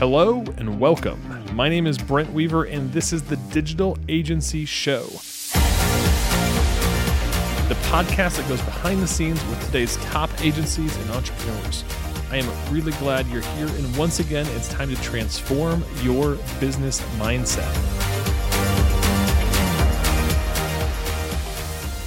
Hello and welcome. My name is Brent Weaver, and this is the Digital Agency Show, the podcast that goes behind the scenes with today's top agencies and entrepreneurs. I am really glad you're here, and once again, it's time to transform your business mindset.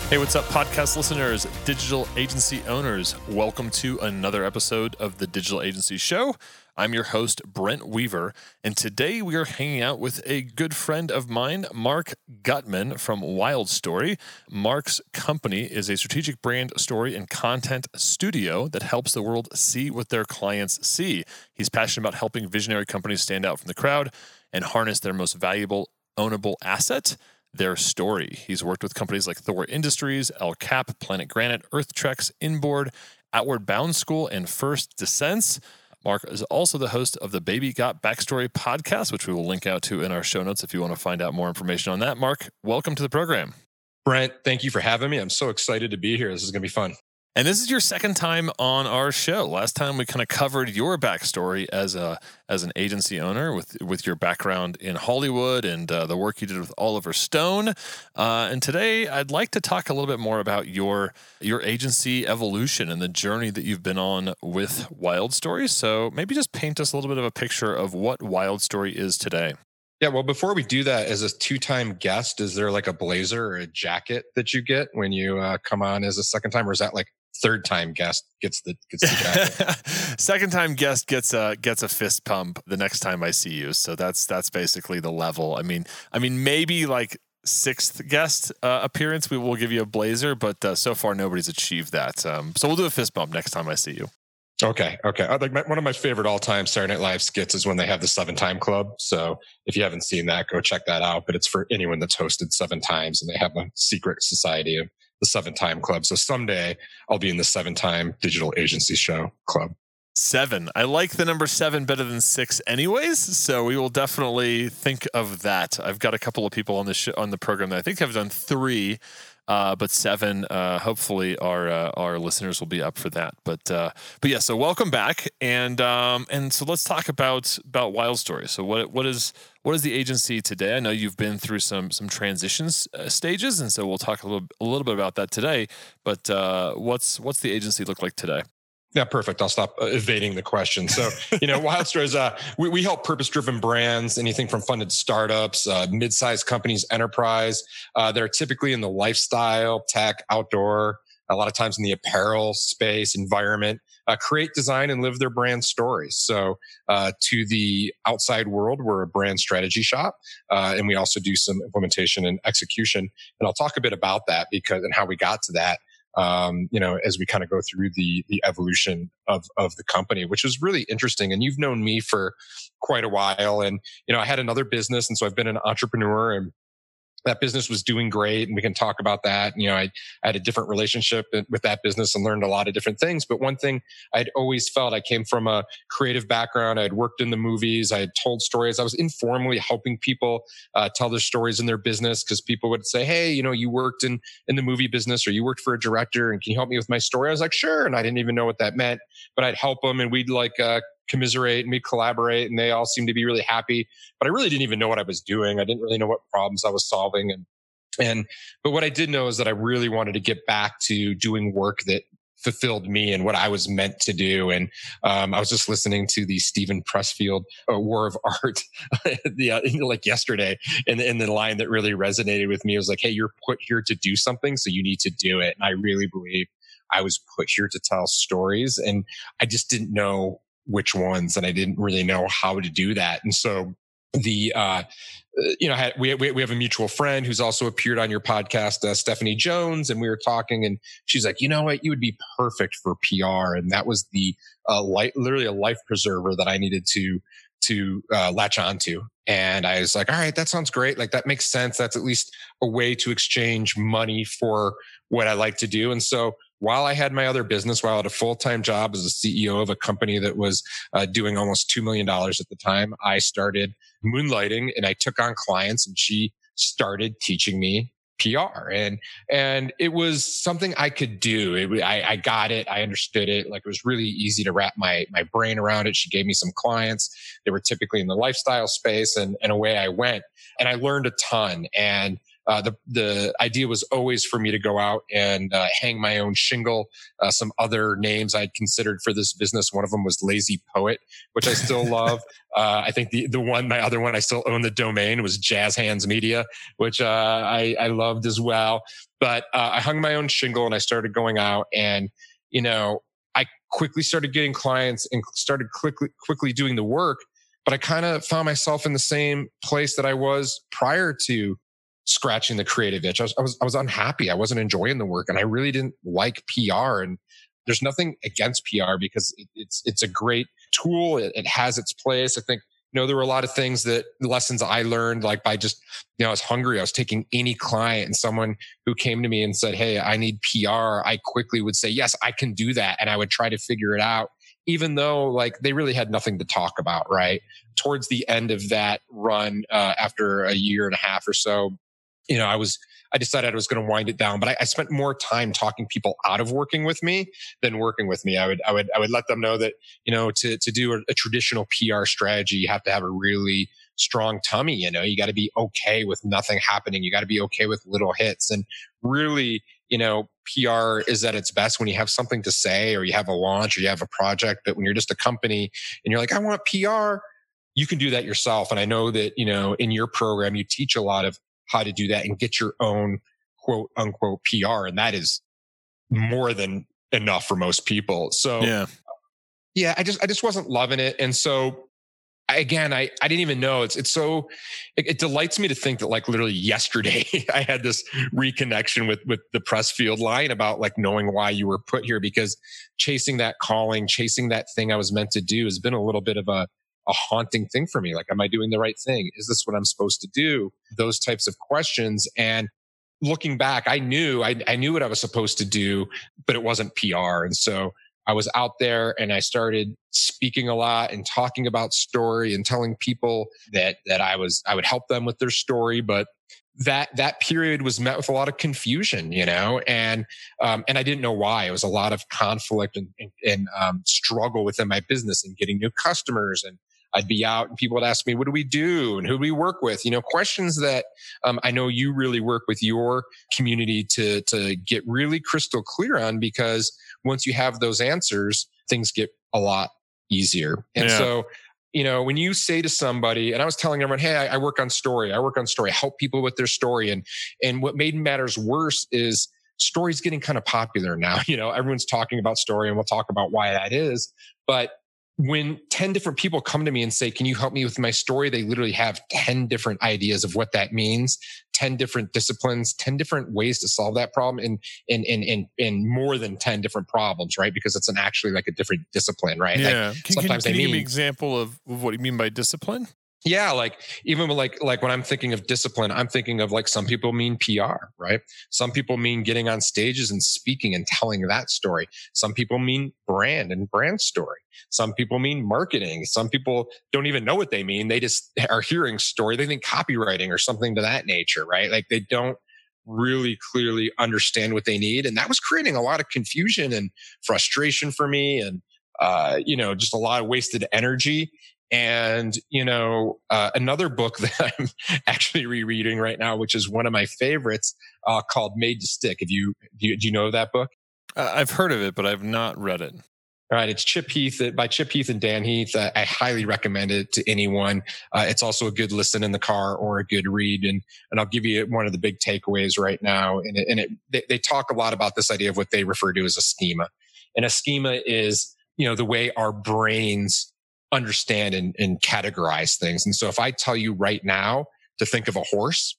Hey, what's up, podcast listeners, digital agency owners? Welcome to another episode of the Digital Agency Show. I'm your host, Brent Weaver, and today we are hanging out with a good friend of mine, Marc Gutman from Wild Story. Marc's company is a strategic brand story and content studio that helps the world see what their clients see. He's passionate about helping visionary companies stand out from the crowd and harness their most valuable, ownable asset their story. He's worked with companies like Thor Industries, El Cap, Planet Granite, Earth Treks, Inboard, Outward Bound School, and First Descents. Marc is also the host of the Baby Got Backstory podcast, which we will link out to in our show notes if you want to find out more information on that. Marc, welcome to the program. Brent, thank you for having me. I'm so excited to be here. This is going to be fun. And this is your second time on our show. Last time we kind of covered your backstory as a as an agency owner with with your background in Hollywood and uh, the work you did with Oliver Stone. Uh, and today I'd like to talk a little bit more about your your agency evolution and the journey that you've been on with Wildstory. So maybe just paint us a little bit of a picture of what Wildstory is today. Yeah, well, before we do that, as a two-time guest, is there like a blazer or a jacket that you get when you uh, come on as a second time, or is that like third time guest gets the gets the jacket. Second time guest gets a gets a fist pump the next time I see you. So that's that's basically the level. I mean, I mean maybe like sixth guest uh, appearance we will give you a blazer, but uh, so far nobody's achieved that. Um, so we'll do a fist bump next time I see you. Okay, okay. I like my, one of my favorite all-time Saturday Night Live skits is when they have the Seven Time Club. So if you haven't seen that, go check that out. But it's for anyone that's hosted seven times, and they have a secret society of the seven time club. So someday I'll be in the seven time digital agency show club. Seven. I like the number seven better than six, anyways. So we will definitely think of that. I've got a couple of people on the on the program that I think have done three uh, but seven, uh, hopefully our uh, our listeners will be up for that. But uh, but yeah, so welcome back, and um, and so let's talk about about Wildstory. So what what is what is the agency today? I know you've been through some some transitions uh, stages, and so we'll talk a little a little bit about that today. But uh, what's what's the agency look like today? Yeah, perfect. I'll stop uh, evading the question. So, you know, Wildstory's, uh, we, we help purpose driven brands, anything from funded startups, uh, mid sized companies, enterprise. Uh, they're typically in the lifestyle, tech, outdoor, a lot of times in the apparel space, environment, uh, create, design, and live their brand stories. So, uh, to the outside world, we're a brand strategy shop, uh, and we also do some implementation and execution. And I'll talk a bit about that because and how we got to that um, you know, as we kind of go through the the evolution of of the company, which is really interesting. And you've known me for quite a while, and you know, I had another business, and so I've been an entrepreneur and that business was doing great and we can talk about that. You know I, I, had a different relationship with that business and learned a lot of different things. But one thing i'd always felt i came from a creative background. I had worked in the movies. I had told stories. I was informally helping people uh, tell their stories in their business because people would say hey you know you worked in in the movie business or you worked for a director and can you help me with my story? I was like sure. And i didn't even know what that meant but i'd help them and we'd like uh, commiserate and we collaborate and they all seemed to be really happy but i really didn't even know what i was doing i didn't really know what problems i was solving and and but what i did know is that i really wanted to get back to doing work that fulfilled me and what I was meant to do. And um, I was just listening to the Steven Pressfield uh, War of Art, the, uh, like yesterday, and, and the line that really resonated with me was like, "Hey, you're put here to do something, so you need to do it." And I really believe I was put here to tell stories, and I just didn't know which ones and I didn't really know how to do that. And so the, uh, you know, we, we, have a mutual friend who's also appeared on your podcast, uh, Stephanie Jones, and we were talking, and she's like, you know what, you would be perfect for PR, and that was the uh, light, literally a life preserver that I needed to to uh, latch onto. And I was like, all right, that sounds great. Like that makes sense. That's at least a way to exchange money for what I like to do. And so while I had my other business, while I had a full time job as a CEO of a company that was uh, doing almost $2 million at the time, I started moonlighting and I took on clients and she started teaching me PR and and it was something I could do. It, I, I got it. I understood it. Like it was really easy to wrap my my brain around it. She gave me some clients. They were typically in the lifestyle space, and and away I went. And I learned a ton. And uh, the the idea was always for me to go out and uh, hang my own shingle. Uh, some other names I'd considered for this business. One of them was Lazy Poet, which I still love. Uh, I think the the one, my other one, I still own the domain was Jazz Hands Media, which uh, I I loved as well. But uh, I hung my own shingle and I started going out and you know I quickly started getting clients and started quickly quickly doing the work. But I kind of found myself in the same place that I was prior to scratching the creative itch. I was, I was, I was unhappy. I wasn't enjoying the work and I really didn't like PR. And there's nothing against PR because it, it's, it's a great tool. It, it, has its place. I think, you know, there were a lot of things that lessons I learned, like by just, you know, I was hungry. I was taking any client and someone who came to me and said, Hey, I need PR. I quickly would say, yes, I can do that. And I would try to figure it out even though like they really had nothing to talk about right towards the end of that run uh, after a year and a half or so you know, I was, I decided I was going to wind it down, but I, I, spent more time talking people out of working with me than working with me. I would, I would, I would let them know that, you know, to, to do a, a traditional PR strategy, you have to have a really strong tummy. You know, you got to be okay with nothing happening. You got to be okay with little hits and really, you know, PR is at its best when you have something to say or you have a launch or you have a project. But when you're just a company and you're like, I want PR, you can do that yourself. And I know that, you know, in your program, you teach a lot of how to do that and get your own quote unquote PR. And that is more than enough for most people. So yeah, yeah, I just, I just wasn't loving it. And so again, I, I didn't even know it's, it's so, it, it delights me to think that like literally yesterday I had this reconnection with, with the Pressfield line about like knowing why you were put here because chasing that calling, chasing that thing I was meant to do has been a little bit of a, a haunting thing for me. Like, am I doing the right thing? Is this what I'm supposed to do? Those types of questions. And looking back, I knew, I, I knew what I was supposed to do, but it wasn't PR. And so I was out there and I started speaking a lot and talking about story and telling people that, that I was, I would help them with their story, but that that period was met with a lot of confusion, you know, and um, and I didn't know why. It was a lot of conflict and, and, and um, struggle within my business and getting new customers and I'd be out and people would ask me, what do we do? And who do we work with? You know, questions that um, I know you really work with your community to, to get really crystal clear on because once you have those answers, things get a lot easier. And yeah. so, you know, when you say to somebody, and I was telling everyone, Hey, I, I work on story. I work on story, I help people with their story. And, and what made matters worse is story's getting kind of popular now. You know, everyone's talking about story and we'll talk about why that is. But when 10 different people come to me and say, Can you help me with my story? They literally have 10 different ideas of what that means, 10 different disciplines, 10 different ways to solve that problem, and and and and, and more than 10 different problems, right? Because it's an actually like a different discipline, right? Yeah. Like can, sometimes can, can you give me an example of, of what you mean by discipline? Yeah like even like like when i'm thinking of discipline i'm thinking of like some people mean pr right? Some people mean getting on stages and speaking and telling that story. Some people mean brand and brand story. Some people mean marketing. Some people don't even know what they mean. They just are hearing story. They think copywriting or something to that nature right? Like they don't really clearly understand what they need. And that was creating a lot of confusion and frustration for me and uh, you know, just a lot of wasted energy. And, you know, uh, another book that I'm actually rereading right now, which is one of my favorites, uh, called Made to Stick. Have you, do you, do you know that book? Uh, I've heard of it, but I've not read it. All right, it's Chip Heath uh, by Chip Heath and Dan Heath. Uh, I highly recommend it to anyone. Uh, it's also a good listen in the car or a good read, and and I'll give you one of the big takeaways right now. And it, and it, they, they talk a lot about this idea of what they refer to as a schema, and a schema is you know the way our brains understand and, and categorize things. And so if I tell you right now to think of a horse,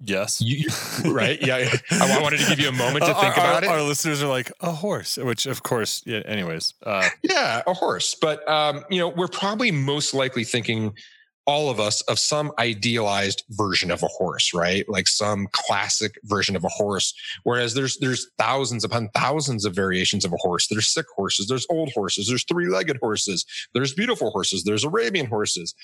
Yes. You, right. Yeah. I wanted to give you a moment to think our, about it. Our listeners are like a horse, which of course, yeah. Anyways. Uh, yeah, a horse. But, um, you know, we're probably most likely thinking all of us of some idealized version of a horse, right? Like some classic version of a horse. Whereas there's there's thousands upon thousands of variations of a horse. There's sick horses, there's old horses, there's three-legged horses, there's beautiful horses, there's Arabian horses.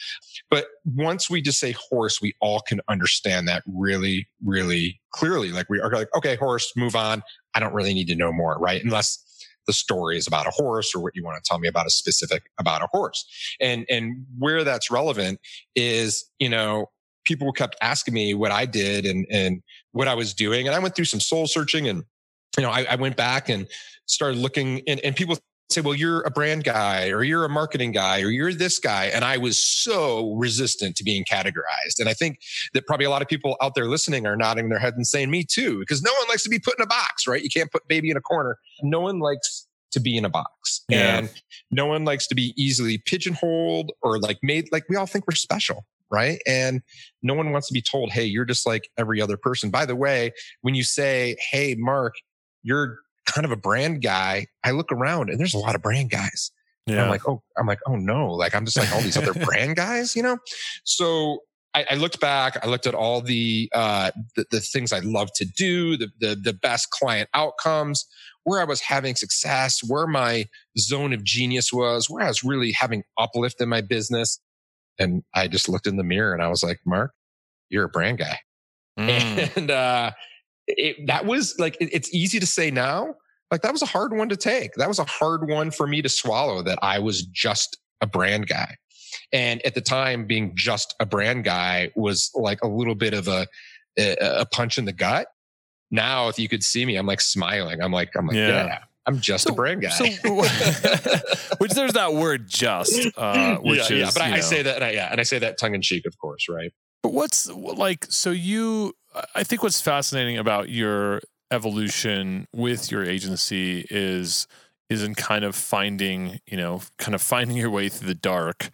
But once we just say horse, we all can understand that really, really clearly. Like we are like, okay, horse, move on. I don't really need to know more, right? Unless the story is about a horse or what you want to tell me about a specific about a horse. And and where that's relevant is, you know, people kept asking me what I did and and what I was doing. And I went through some soul searching and you know, I, I went back and started looking and, and people say, well, you're a brand guy or you're a marketing guy or you're this guy. And I was so resistant to being categorized. And I think that probably a lot of people out there listening are nodding their head and saying, me too, because no one likes to be put in a box, right? You can't put baby in a corner. No one likes to be in a box yeah. and no one likes to be easily pigeonholed or like made like we all think we're special right and no one wants to be told hey you're just like every other person by the way when you say hey marc you're kind of a brand guy, I look around and there's a lot of brand guys. Yeah. I'm like, oh, I'm like, oh no, like I'm just like all these other brand guys, you know? So I, I, looked back, I looked at all the, uh, the, the things I love to do, the, the, the best client outcomes, where I was having success, where my zone of genius was, where I was really having uplift in my business. And I just looked in the mirror and I was like, Marc, you're a brand guy. Mm. And, uh, it, that was like, it, it's easy to say now. Like that was a hard one to take. That was a hard one for me to swallow that I was just a brand guy. And at the time, being just a brand guy was like a little bit of a, a punch in the gut. Now, if you could see me, I'm like smiling. I'm like, I'm like, yeah. yeah I'm just so, a brand guy. So, which there's that word just, uh, which yeah, is, yeah, but I, I, say that, and I, yeah, and I say that tongue in cheek, of course, right? But what's like, so you, I think what's fascinating about your evolution with your agency is is in kind of finding, you know, kind of finding your way through the dark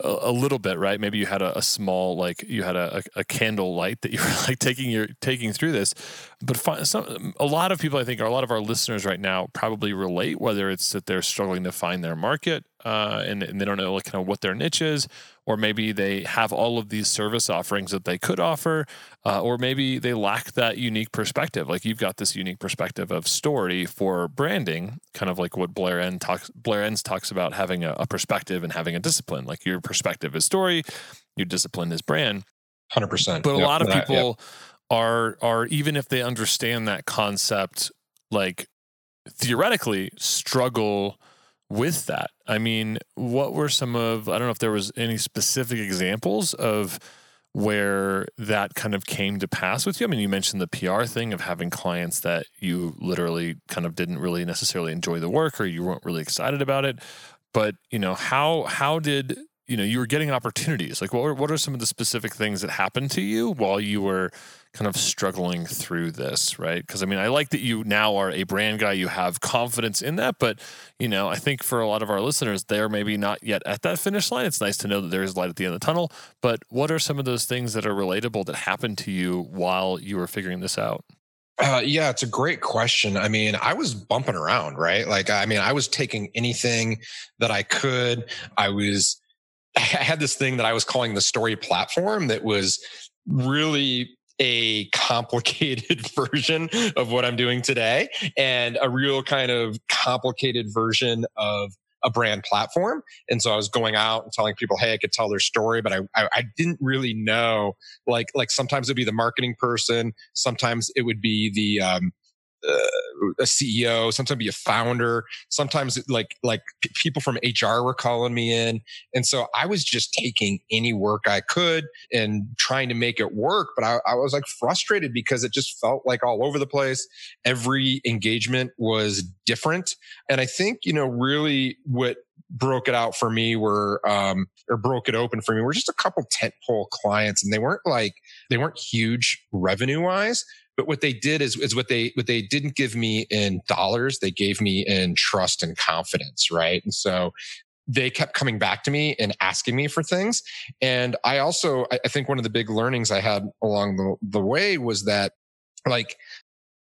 a, a little bit, right? Maybe you had a, a small, like you had a, a, candle light that you were like taking your taking through this. But some, a lot of people, I think, a lot of our listeners right now probably relate, whether it's that they're struggling to find their market uh, and, and they don't know like, kind of what their niche is, or maybe they have all of these service offerings that they could offer, uh, or maybe they lack that unique perspective. Like you've got this unique perspective of story for branding, kind of like what Blair talks. Blair Enns talks about having a, a perspective and having a discipline. Like your perspective is story, your discipline is brand. Hundred percent. But a yep. lot of people yep. are are even if they understand that concept, like theoretically, struggle with that. I mean, what were some of, I don't know if there was any specific examples of where that kind of came to pass with you. I mean, you mentioned the PR thing of having clients that you literally kind of didn't really necessarily enjoy the work or you weren't really excited about it. But, you know, how, how did, you know, you were getting opportunities? Like what were, what are some of the specific things that happened to you while you were kind of struggling through this, right? Because I mean, I like that you now are a brand guy, you have confidence in that, but you know, I think for a lot of our listeners, they're maybe not yet at that finish line. It's nice to know that there is light at the end of the tunnel, but what are some of those things that are relatable that happened to you while you were figuring this out? Uh, yeah, it's a great question. I mean, I was bumping around, right? Like, I mean, I was taking anything that I could. I was, I had this thing that I was calling the story platform that was really a complicated version of what I'm doing today and a real kind of complicated version of a brand platform. And so I was going out and telling people, Hey, I could tell their story, but I, I, I, didn't really know, like, like sometimes it'd be the marketing person. Sometimes it would be the, um, uh, a CEO, sometimes be a founder, sometimes like like p- people from HR were calling me in, and so I was just taking any work I could and trying to make it work. But I, I was like frustrated because it just felt like all over the place. Every engagement was different, and I think you know really what broke it out for me were um or broke it open for me were just a couple tentpole clients and they weren't like they weren't huge revenue wise but what they did is, is what they, what they didn't give me in dollars, they gave me in trust and confidence. Right. And so they kept coming back to me and asking me for things. And I also, I think one of the big learnings I had along the, the way was that like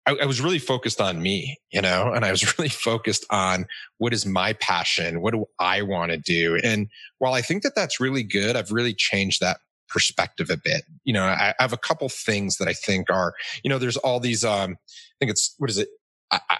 I, I was really focused on me, you know, and I was really focused on what is my passion? What do I want to do? And while I think that that's really good, I've really changed that perspective a bit. You know, I, I have a couple things that I think are, you know, there's all these, um, I think it's, what is it?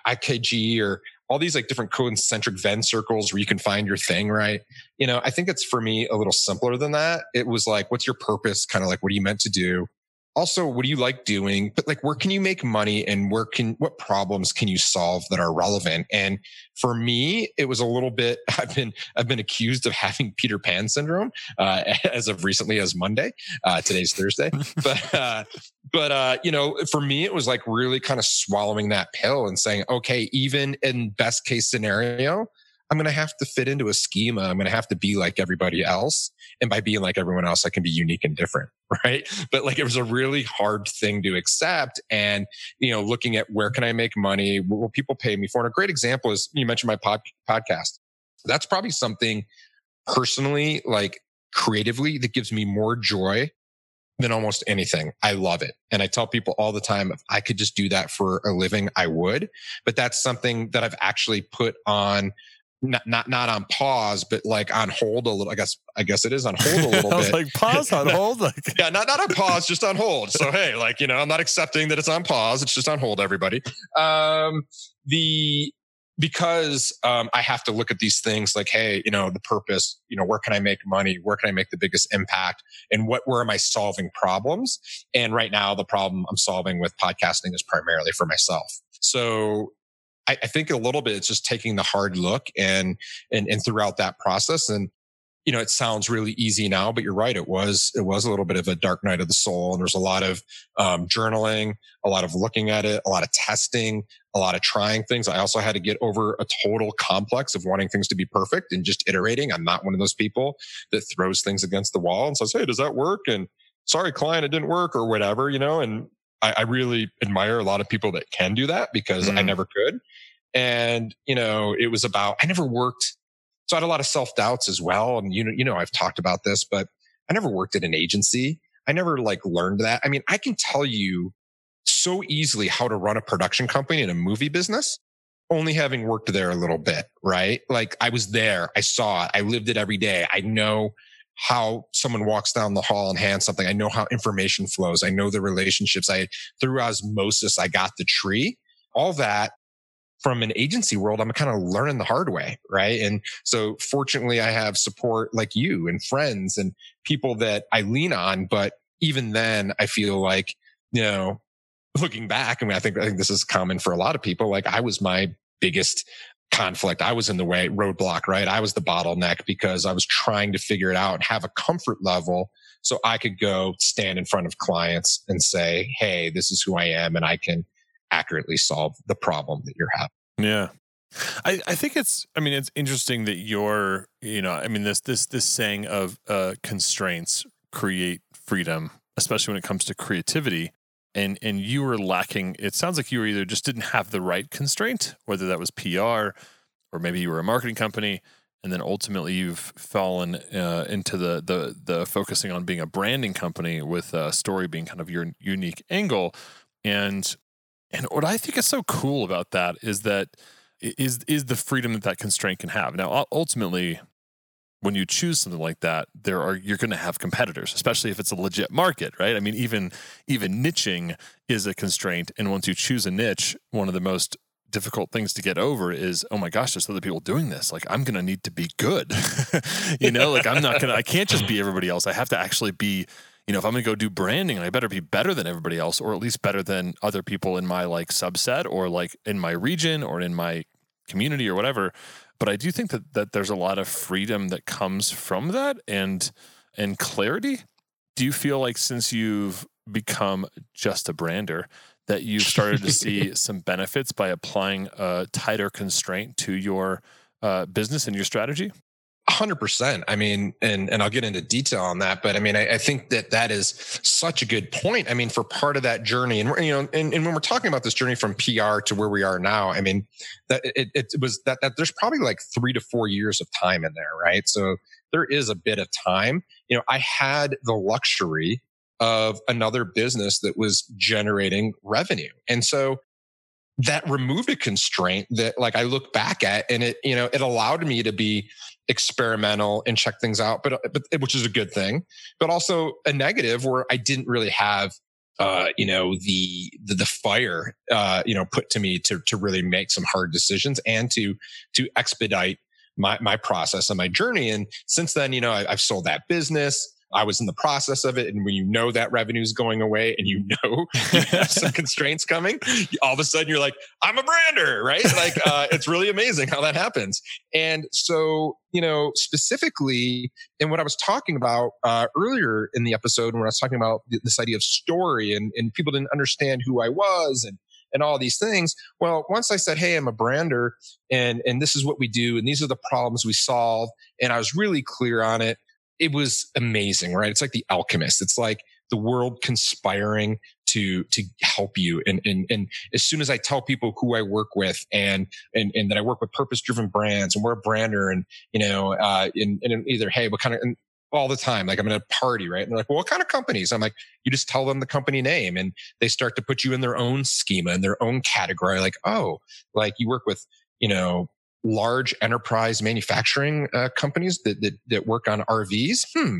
ikigai or all these like different concentric Venn circles where you can find your thing, right? You know, I think it's for me a little simpler than that. It was like, what's your purpose? Kind of like, what are you meant to do? Also what do you like doing? But like where can you make money and where can what problems can you solve that are relevant? And for me it was a little bit i've been i've been accused of having peter pan syndrome uh, as of recently as monday. Uh, today's thursday. But uh, but uh, you know for me it was like really kind of swallowing that pill and saying okay even in best case scenario I'm going to have to fit into a schema. I'm going to have to be like everybody else. And by being like everyone else, I can be unique and different. Right. But like it was a really hard thing to accept. And, you know, looking at where can I make money? What will people pay me for? And a great example is you mentioned my pod, podcast. That's probably something personally, like creatively, that gives me more joy than almost anything. I love it. And I tell people all the time, if I could just do that for a living, I would. But that's something that I've actually put on not not not on pause, but like on hold a little. I guess I guess it is on hold a little bit. I was like pause on hold. Like yeah, not not on pause, just on hold. So hey, like you know, I'm not accepting that it's on pause. It's just on hold. Everybody. Um, the because um, I have to look at these things like, hey, you know, the purpose. You know, where can I make money? Where can I make the biggest impact? And what where am I solving problems? And right now, the problem I'm solving with podcasting is primarily for myself. So I, I think a little bit it's just taking the hard look and and and throughout that process and you know, it sounds really easy now, but you're right. It was, it was a little bit of a dark night of the soul. And there's a lot of um, journaling, a lot of looking at it, a lot of testing, a lot of trying things. I also had to get over a total complex of wanting things to be perfect and just iterating. I'm not one of those people that throws things against the wall and says, Hey, does that work? And sorry, client, it didn't work or whatever, you know, and I, I really admire a lot of people that can do that because mm. I never could. And, you know, it was about, I never worked. So I had a lot of self doubts as well. And, you know, you know, I've talked about this, but I never worked at an agency. I never like learned that. I mean, I can tell you so easily how to run a production company in a movie business, only having worked there a little bit, right? Like I was there. I saw it. I lived it every day. I know how someone walks down the hall and hands something. I know how information flows. I know the relationships. I, through osmosis, I got the tree. All that from an agency world, I'm kind of learning the hard way. Right. And so fortunately, I have support like you and friends and people that I lean on. But even then, I feel like, you know, looking back, I mean, I think, I think this is common for a lot of people. Like I was my biggest conflict. I was in the way roadblock, right? I was the bottleneck because I was trying to figure it out and have a comfort level so I could go stand in front of clients and say, Hey, this is who I am. And I can accurately solve the problem that you're having. Yeah. I, I think it's I mean it's interesting that you're you know I mean this this this saying of uh, constraints create freedom especially when it comes to creativity and and you were lacking it sounds like you were either just didn't have the right constraint whether that was PR or maybe you were a marketing company and then ultimately you've fallen uh, into the the the focusing on being a branding company with a story being kind of your unique angle and and what I think is so cool about that is that is is the freedom that that constraint can have. Now, ultimately, when you choose something like that, there are you're going to have competitors, especially if it's a legit market, right? I mean, even even niching is a constraint, and once you choose a niche, one of the most difficult things to get over is oh my gosh there's other people doing this like i'm going to need to be good you know like i'm not going to i can't just be everybody else i have to actually be you know, if I'm going to go do branding, I better be better than everybody else, or at least better than other people in my like subset or like in my region or in my community or whatever. But I do think that that there's a lot of freedom that comes from that and and clarity. Do you feel like since you've become just a brander that you've started to see some benefits by applying a tighter constraint to your uh, business and your strategy? Hundred percent. I mean, and and I'll get into detail on that, but I mean, I, I, think that that is such a good point. I mean, for part of that journey, and you know, and, and when we're talking about this journey from PR to where we are now, I mean, that it, it was that that there's probably like three to four years of time in there, right? So there is a bit of time. You know, I had the luxury of another business that was generating revenue, and so that removed a constraint that like I look back at and it, you know, it allowed me to be experimental and check things out, but, but which is a good thing, but also a negative where I didn't really have uh, you know, the, the, the fire, uh, you know, put to me to, to really make some hard decisions and to, to expedite my, my process and my journey. And since then, you know, I, I've sold that business. I was in the process of it. And when you know that revenue is going away and you know you have some constraints coming, all of a sudden you're like, I'm a brander, right? Like, uh, it's really amazing how that happens. And so, you know, specifically in what I was talking about uh, earlier in the episode, when I was talking about this idea of story and, and people didn't understand who I was and and all these things. Well, once I said, Hey, I'm a brander and, and this is what we do. And these are the problems we solve. And I was really clear on it it was amazing, right? It's like the alchemist. It's like the world conspiring to to help you. And and and as soon as I tell people who I work with and and and that I work with purpose driven brands and we're a brander and you know uh in, in either hey what kind of and all the time like I'm in a party right and they're like well what kind of companies I'm like you just tell them the company name and they start to put you in their own schema in their own category like oh like you work with you know large enterprise manufacturing uh, companies that, that, that work on RVs. Hmm.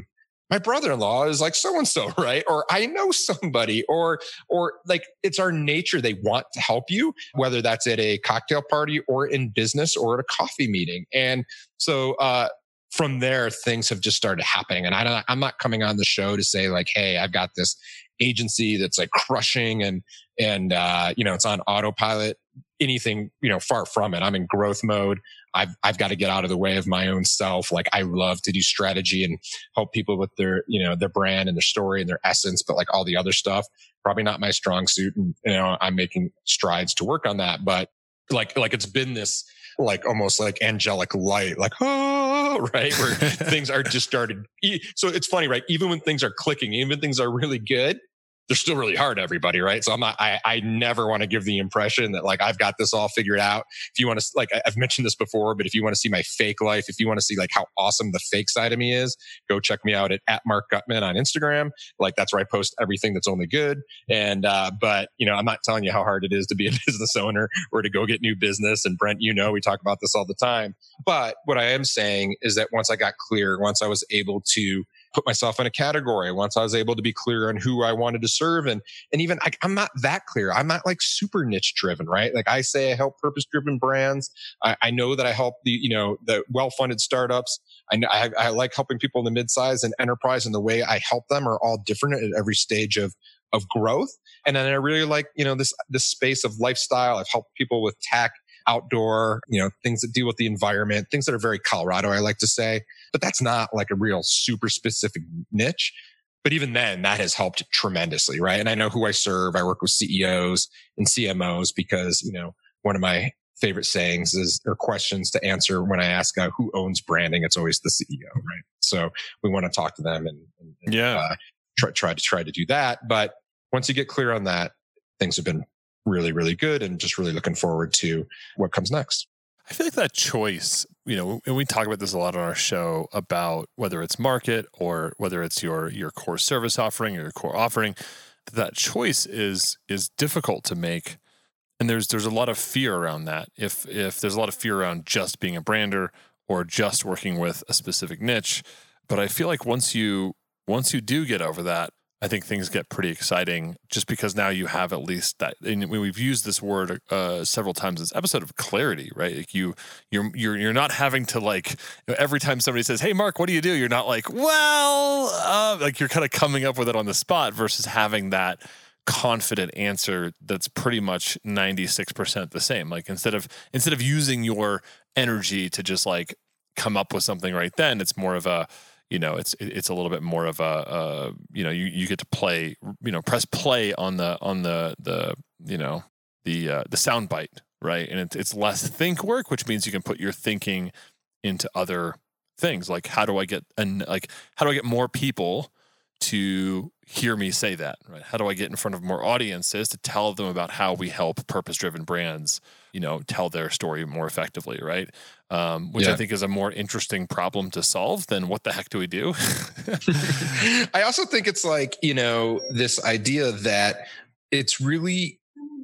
My brother-in-law is like so and so, right? Or I know somebody, or or like it's our nature. They want to help you, whether that's at a cocktail party or in business or at a coffee meeting. And so uh, from there, things have just started happening. And I don't, I'm not coming on the show to say like, hey, I've got this agency that's like crushing and and uh, you know it's on autopilot anything, you know, far from it. I'm in growth mode. I've, I've got to get out of the way of my own self. Like I love to do strategy and help people with their, you know, their brand and their story and their essence, but like all the other stuff, probably not my strong suit. And, you know, I'm making strides to work on that. But like, like it's been this, like almost like angelic light, like, oh, right? Where things are just started. So it's funny, right? Even when things are clicking, even things are really good, they're still really hard everybody right? So i'm not i, I never want to give the impression that like i've got this all figured out. If you want to like i've mentioned this before but if you want to see my fake life if you want to see like how awesome the fake side of me is go check me out at, at marc gutman on instagram. Like that's where i post everything that's only good. And uh but you know i'm not telling you how hard it is to be a business owner or to go get new business. And brent you know we talk about this all the time. But what i am saying is that once i got clear once i was able to put myself in a category once I was able to be clear on who I wanted to serve. And, and even I, am not that clear. I'm not like super niche driven, right? Like I say, I help purpose driven brands. I, I, know that I help the, you know, the well funded startups. I, I, I like helping people in the midsize and enterprise and the way I help them are all different at every stage of, of growth. And then I really like, you know, this, this space of lifestyle. I've helped people with tech outdoor, you know, things that deal with the environment, things that are very Colorado, I like to say. But that's not like a real super specific niche. But even then, that has helped tremendously, right? And I know who I serve. I work with CEOs and CMOs because, you know, one of my favorite sayings is or questions to answer when I ask uh, who owns branding. It's always the CEO, right? So we want to talk to them and, and yeah, uh, try, try to try to do that. But once you get clear on that, things have been really, really good and just really looking forward to what comes next. I feel like that choice, you know, and we talk about this a lot on our show about whether it's market or whether it's your your core service offering or your core offering, that choice is is difficult to make. And there's there's a lot of fear around that. If if there's a lot of fear around just being a brander or just working with a specific niche, but I feel like once you once you do get over that, I think things get pretty exciting just because now you have at least that. And we've used this word uh, several times in this episode of clarity, right? Like you, you're you're you're not having to like you know, every time somebody says, "Hey, Marc, what do you do?" You're not like, "Well," uh, like you're kind of coming up with it on the spot versus having that confident answer that's pretty much 96% the same like instead of instead of using your energy to just like come up with something right then it's more of a you know it's it's a little bit more of a you know you, you get to play you know press play on the on the the you know the uh, the sound bite right? And it, it's less think work which means you can put your thinking into other things. Like how do i get and like how do i get more people to hear me say that right? How do i get in front of more audiences to tell them about how we help purpose driven brands you know tell their story more effectively right? Um, which yeah. i think is a more interesting problem to solve than what the heck do we do? I also think it's like you know this idea that it's really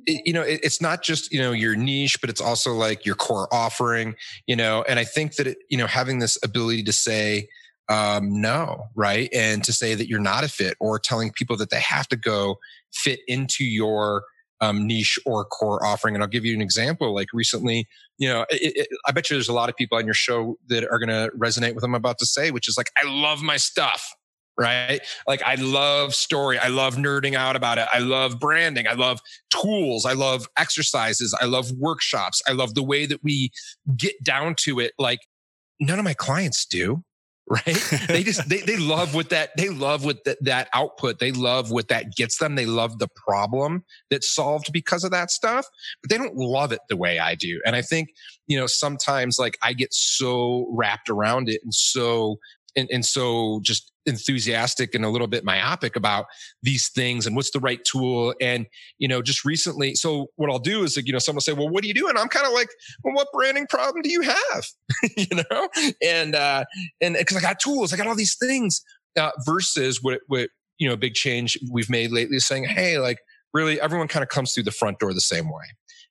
you know, it's not just, you know, your niche, but it's also like your core offering, you know, and I think that, it, you know, having this ability to say, um, no, right. And to say that you're not a fit or telling people that they have to go fit into your, um, niche or core offering. And I'll give you an example. Like recently, you know, it, it, I bet you there's a lot of people on your show that are going to resonate with what I'm about to say, which is like, I love my stuff right? Like I love story. I love nerding out about it. I love branding. I love tools. I love exercises. I love workshops. I love the way that we get down to it. Like none of my clients do. Right. they just, they, they love what that, they love what that, that output. They love what that gets them. They love the problem that's solved because of that stuff, but they don't love it the way I do. And I think, you know, sometimes like I get so wrapped around it and so and, and so just enthusiastic and a little bit myopic about these things and what's the right tool. And, you know, just recently, so what I'll do is like, you know, someone will say, well, what do you do? And I'm kind of like, well, what branding problem do you have? you know? And, uh, and cause I got tools, I got all these things, uh, versus what, what, you know, a big change we've made lately is saying, Hey, like really everyone kind of comes through the front door the same way.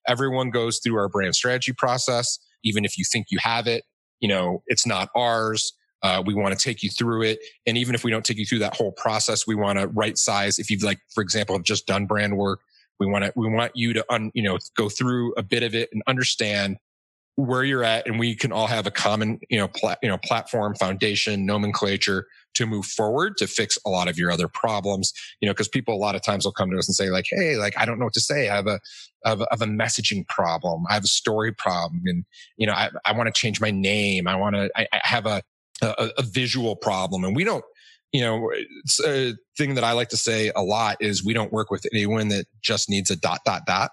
Everyone goes through our brand strategy process. Even if you think you have it, you know, it's not ours uh, we want to take you through it. And even if we don't take you through that whole process, we want to right size. If you've like, for example, have just done brand work, we want to, we want you to, un, you know, go through a bit of it and understand where you're at. And we can all have a common, you know, pla- you know, platform, foundation, nomenclature to move forward to fix a lot of your other problems. You know, because people a lot of times will come to us and say like, Hey, like, I don't know what to say. I have a, I have a messaging problem. I have a story problem. And, you know, I, I want to change my name. I want to, I, I have a, a, a visual problem. And we don't, you know, it's a thing that I like to say a lot is we don't work with anyone that just needs a dot, dot, dot.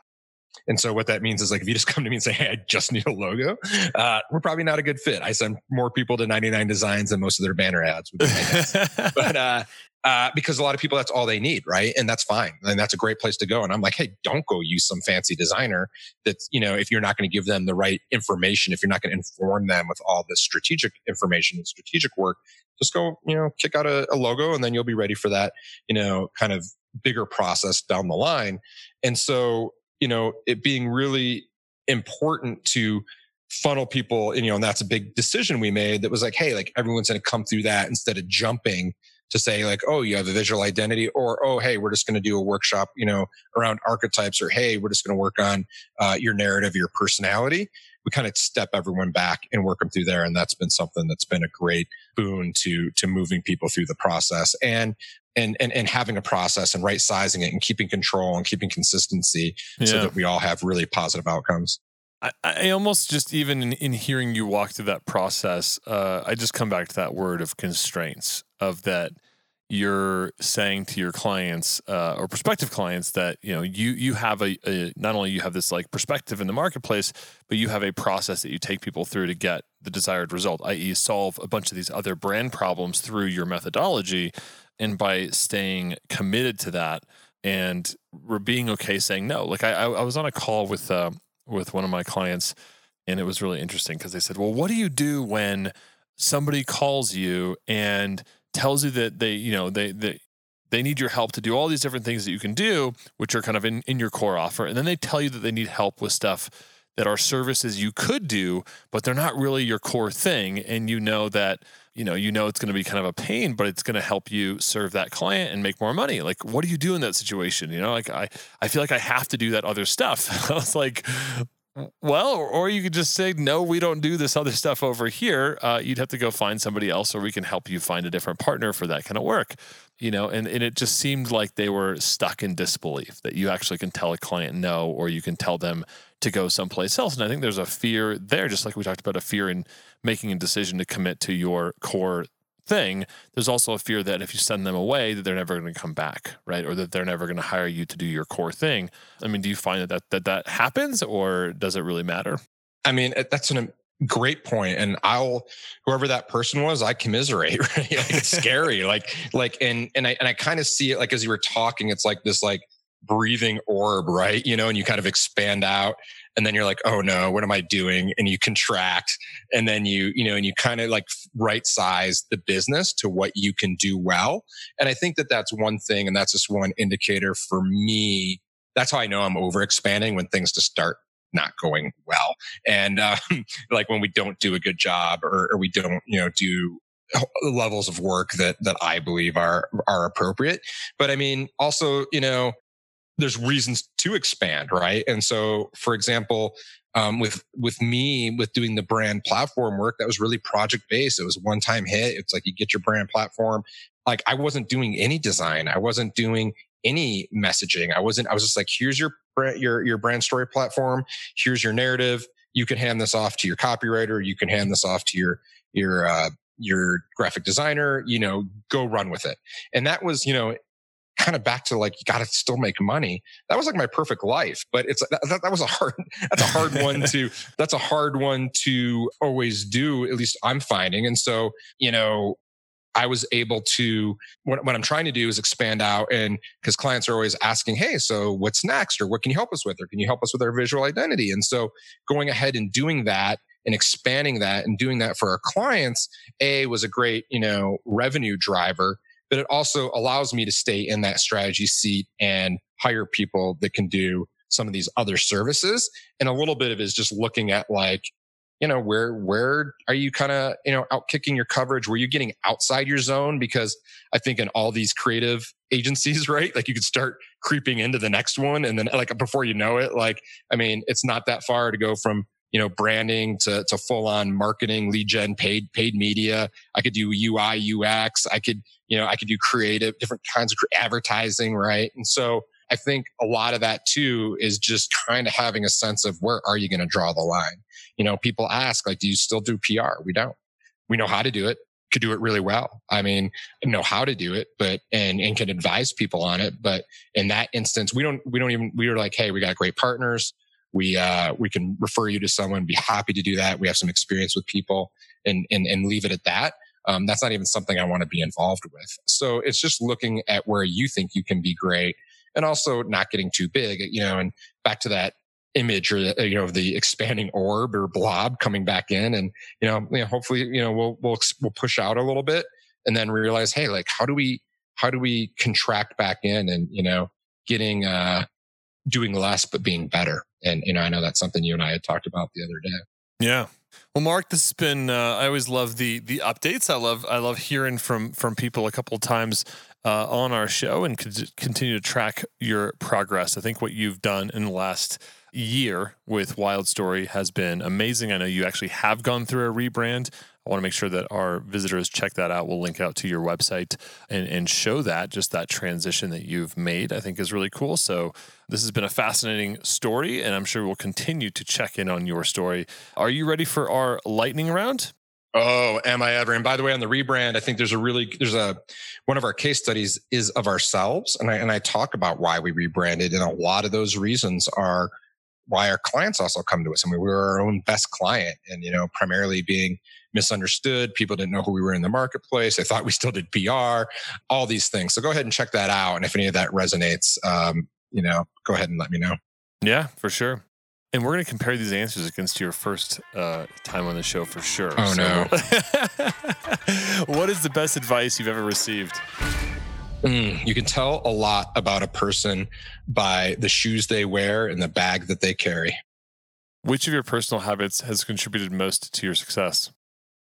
And so what that means is like, if you just come to me and say, Hey, I just need a logo, uh, we're probably not a good fit. I send more people to 99 designs than most of their banner ads. but, uh, uh, because a lot of people, that's all they need, right? And that's fine. And that's a great place to go. And I'm like, hey, don't go use some fancy designer that's, you know, if you're not going to give them the right information, if you're not going to inform them with all the strategic information and strategic work, just go, you know, kick out a, a logo and then you'll be ready for that, you know, kind of bigger process down the line. And so, you know, it being really important to funnel people, and, you know, and that's a big decision we made that was like, hey, like everyone's going to come through that instead of jumping to say like, oh, you have a visual identity, or oh, hey, we're just going to do a workshop, you know, around archetypes, or hey, we're just going to work on uh, your narrative, your personality. We kind of step everyone back and work them through there, and that's been something that's been a great boon to to moving people through the process and and and and having a process and right sizing it and keeping control and keeping consistency yeah. so that we all have really positive outcomes. I, I, almost just even in, in, hearing you walk through that process, uh, I just come back to that word of constraints of that you're saying to your clients uh, or prospective clients that you know you you have a, a, not only you have this like perspective in the marketplace but you have a process that you take people through to get the desired result i.e solve a bunch of these other brand problems through your methodology. And by staying committed to that and we're being okay saying no like i i was on a call with uh, with one of my clients and it was really interesting because they said well what do you do when somebody calls you and tells you that they, you know, they, they, they need your help to do all these different things that you can do, which are kind of in, in your core offer. And then they tell you that they need help with stuff that are services you could do, but they're not really your core thing. And you know that, you know, you know it's going to be kind of a pain, but it's going to help you serve that client and make more money. Like, what do you do in that situation? You know, like I, I feel like I have to do that other stuff. I was like, well, or you could just say, no, we don't do this other stuff over here. Uh, you'd have to go find somebody else, or we can help you find a different partner for that kind of work. You know, and, and it just seemed like they were stuck in disbelief that you actually can tell a client no, or you can tell them to go someplace else. And I think there's a fear there, just like we talked about a fear in making a decision to commit to your core thing, there's also a fear that if you send them away, that they're never going to come back, right? Or that they're never going to hire you to do your core thing. I mean, do you find that that that, that happens, or does it really matter? I mean, that's an um, great point and i'll whoever that person was i commiserate right like it's scary like like and and i and i kind of see it like as you were talking it's like this like breathing orb right you know and you kind of expand out and then you're like oh no what am i doing and you contract and then you you know and you kind of like right size the business to what you can do well and i think that that's one thing and that's just one indicator for me that's how I know I'm over expanding when things just start not going well. And um, like when we don't do a good job or, or we don't, you know, do levels of work that that I believe are are appropriate. But I mean, also, you know, there's reasons to expand, right? And so, for example, um, with with me with doing the brand platform work, that was really project based. It was one time hit. It's like you get your brand platform. Like I wasn't doing any design. I wasn't doing any messaging. I wasn't. I was just like, here's your your your brand story platform. Here's your narrative. You can hand this off to your copywriter. You can hand this off to your your uh, your graphic designer. You know, go run with it. And that was, you know, kind of back to like you got to still make money. That was like my perfect life, but it's that, that was a hard that's a hard one to that's a hard one to always do. At least I'm finding, and so you know I was able to, what, what I'm trying to do is expand out and because clients are always asking, Hey, so what's next? Or what can you help us with? Or can you help us with our visual identity? And so going ahead and doing that and expanding that and doing that for our clients, A was a great, you know, revenue driver, but it also allows me to stay in that strategy seat and hire people that can do some of these other services. And a little bit of it is just looking at like, you know where where are you kind of you know out kicking your coverage were you getting outside your zone because i think in all these creative agencies right like you could start creeping into the next one and then like before you know it like i mean it's not that far to go from you know branding to, to full on marketing lead gen paid paid media i could do ui ux i could you know i could do creative different kinds of advertising right and so I think a lot of that too is just kind of having a sense of where are you going to draw the line? You know, people ask, like, do you still do PR? We don't. We know how to do it, could do it really well. I mean, know how to do it, but, and, and can advise people on it. But in that instance, we don't, we don't even, we were like, Hey, we got great partners. We, uh, we can refer you to someone, be happy to do that. We have some experience with people and, and, and leave it at that. Um, that's not even something I want to be involved with. So it's just looking at where you think you can be great and also not getting too big, you know, and back to that image or you know the expanding orb or blob coming back in and you know, you know hopefully you know we'll we'll we'll push out a little bit and then realize hey like how do we how do we contract back in and you know getting uh doing less but being better and you know i know that's something you and i had talked about the other day yeah well, Marc, this has been. Uh, I always love the the updates. I love I love hearing from from people a couple of times uh, on our show and continue to track your progress. I think what you've done in the last year with Wildstory has been amazing. I know you actually have gone through a rebrand. I want to make sure that our visitors check that out. We'll link out to your website and, and show that just that transition that you've made, I think is really cool. So, this has been a fascinating story, and I'm sure we'll continue to check in on your story. Are you ready for our lightning round? Oh, am I ever? And by the way, on the rebrand, I think there's a really there's a one of our case studies is of ourselves, and I and I talk about why we rebranded, and a lot of those reasons are why our clients also come to us. I mean, we were our own best client, and you know, primarily being misunderstood. People didn't know who we were in the marketplace. They thought we still did PR, all these things. So go ahead and check that out, and if any of that resonates, um, you know, go ahead and let me know. Yeah, for sure. And we're going to compare these answers against your first uh, time on the show for sure. Oh, so. no. what is the best advice you've ever received? Mm, you can tell a lot about a person by the shoes they wear and the bag that they carry. Which of your personal habits has contributed most to your success?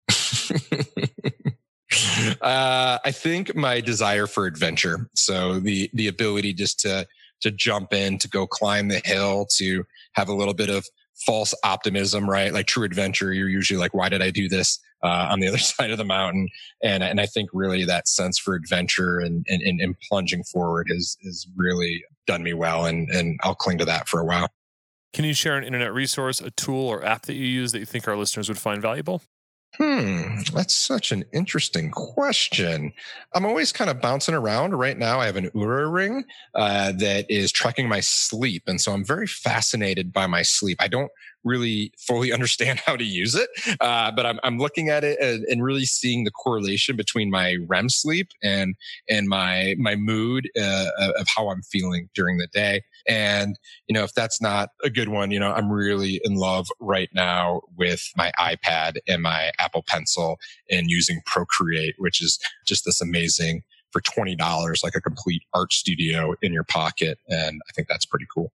uh, I think my desire for adventure. So the the ability just to to jump in, to go climb the hill, to have a little bit of false optimism, right? Like true adventure, you're usually like, why did I do this uh, on the other side of the mountain? And and I think really that sense for adventure and and, and plunging forward has has really done me well, and and I'll cling to that for a while. Can you share an internet resource, a tool, or app that you use that you think our listeners would find valuable? Hmm, that's such an interesting question. I'm always kind of bouncing around. Right now, I have an Oura ring uh, that is tracking my sleep. And so I'm very fascinated by my sleep. I don't really fully understand how to use it. Uh, but I'm, I'm looking at it and, and, really seeing the correlation between my REM sleep and and my my mood uh, of how I'm feeling during the day. And you know, if that's not a good one, you know, I'm really in love right now with my iPad and my Apple Pencil and using Procreate, which is just this amazing for $20, like a complete art studio in your pocket. And I think that's pretty cool.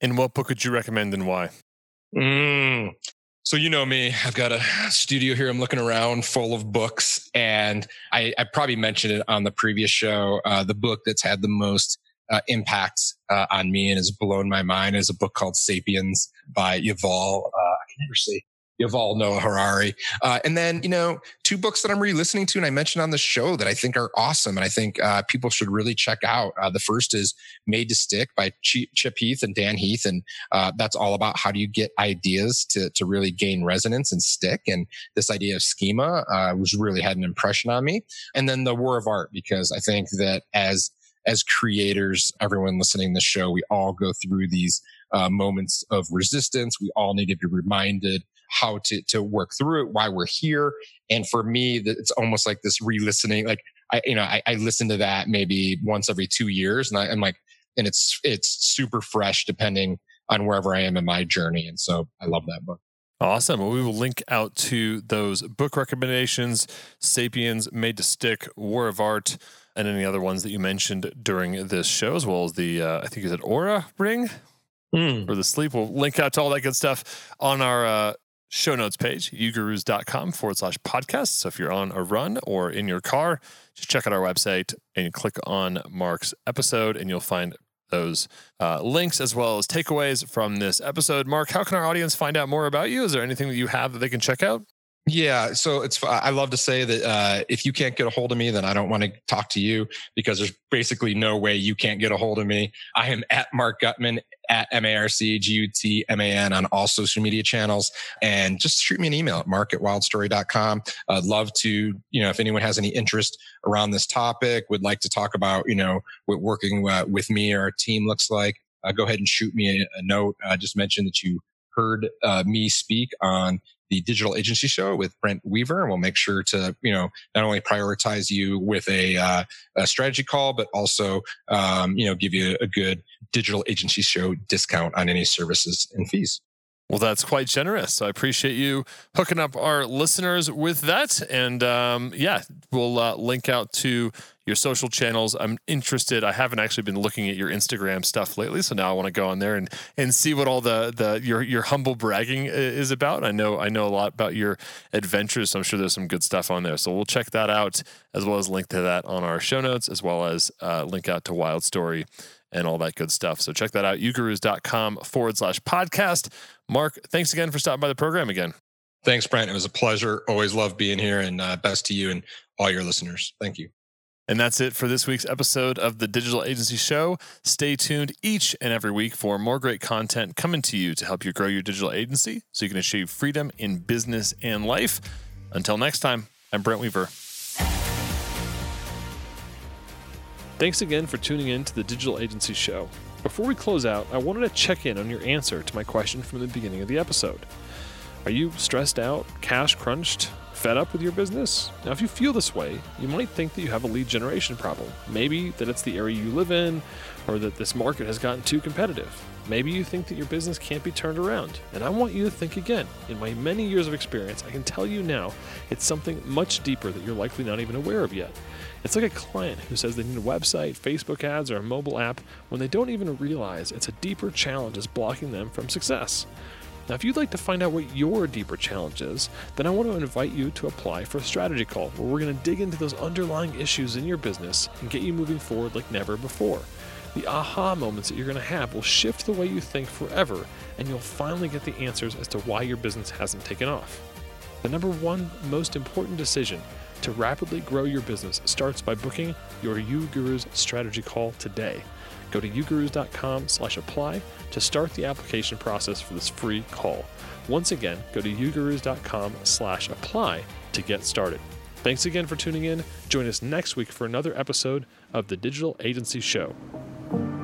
And what book would you recommend and why? Mm. So you know me, I've got a studio here. I'm looking around full of books, and I, I probably mentioned it on the previous show. Uh, the book that's had the most uh, impact uh, on me and has blown my mind is a book called *Sapiens* by Yuval. Uh, I can never say Yuval Noah Harari. Uh, and then, you know, two books that I'm re-listening to and I mentioned on the show that I think are awesome and I think uh, people should really check out. Uh, the first is Made to Stick by Chip Heath and Dan Heath. And uh, that's all about how do you get ideas to, to really gain resonance and stick. And this idea of schema uh, was really had an impression on me. And then The War of Art, because I think that as as creators, everyone listening to the show, we all go through these uh, moments of resistance. We all need to be reminded how to to work through it, why we're here. And for me, it's almost like this re-listening. Like I, you know, I, I listen to that maybe once every two years, and I, I'm like, and it's it's super fresh depending on wherever I am in my journey. And so I love that book. Awesome. Well, we will link out to those book recommendations Sapiens, Made to Stick, War of Art, and any other ones that you mentioned during this show, as well as the, uh, I think, is it Oura Ring? Mm. Or the sleep. We'll link out to all that good stuff on our uh, show notes page, ugurus.com forward slash podcast. So if you're on a run or in your car, just check out our website and click on Marc's episode, and you'll find those uh, links as well as takeaways from this episode. Marc, how can our audience find out more about you? Is there anything that you have that they can check out? Yeah, so it's I love to say that uh, if you can't get a hold of me, then I don't want to talk to you because there's basically no way you can't get a hold of me. I am at Marc Gutman at M A R C G U T M A N on all social media channels, and just shoot me an email at marc at wildstory.com. I'd love to, you know, if anyone has any interest around this topic, would like to talk about, you know, what working uh, with me or our team looks like, uh, go ahead and shoot me a, a note. Uh, just mention that you heard uh, me speak on the digital agency show with Brent Weaver. And we'll make sure to, you know, not only prioritize you with a, uh, a strategy call, but also, um, you know, give you a good digital agency show discount on any services and fees. Well, that's quite generous. I appreciate you hooking up our listeners with that. And um, yeah, we'll uh, link out to your social channels. I'm interested. I haven't actually been looking at your Instagram stuff lately, so now I want to go on there and and see what all the the your your humble bragging is about. I know I know a lot about your adventures, so I'm sure there's some good stuff on there. So we'll check that out as well as link to that on our show notes, as well as uh, link out to Wildstory and all that good stuff. So check that out, ugurus.com forward slash podcast. Marc, thanks again for stopping by the program again. Thanks, Brent. It was a pleasure. Always love being here and uh, best to you and all your listeners. Thank you. And that's it for this week's episode of the Digital Agency Show. Stay tuned each and every week for more great content coming to you to help you grow your digital agency so you can achieve freedom in business and life. Until next time, I'm Brent Weaver. Thanks again for tuning in to the Digital Agency Show. Before we close out, I wanted to check in on your answer to my question from the beginning of the episode. Are you stressed out, cash crunched, fed up with your business? Now, if you feel this way, you might think that you have a lead generation problem. Maybe that it's the area you live in, or that this market has gotten too competitive. Maybe you think that your business can't be turned around. And I want you to think again. In my many years of experience, I can tell you now it's something much deeper that you're likely not even aware of yet. It's like a client who says they need a website, Facebook ads, or a mobile app when they don't even realize it's a deeper challenge is blocking them from success. Now, if you'd like to find out what your deeper challenge is, then I want to invite you to apply for a strategy call where we're going to dig into those underlying issues in your business and get you moving forward like never before. The aha moments that you're going to have will shift the way you think forever, and you'll finally get the answers as to why your business hasn't taken off. The number one most important decision to rapidly grow your business starts by booking your UGurus strategy call today. Go to ugurus.com slash apply to start the application process for this free call. Once again, go to ugurus.com slash apply to get started. Thanks again for tuning in. Join us next week for another episode of the Digital Agency Show thank you.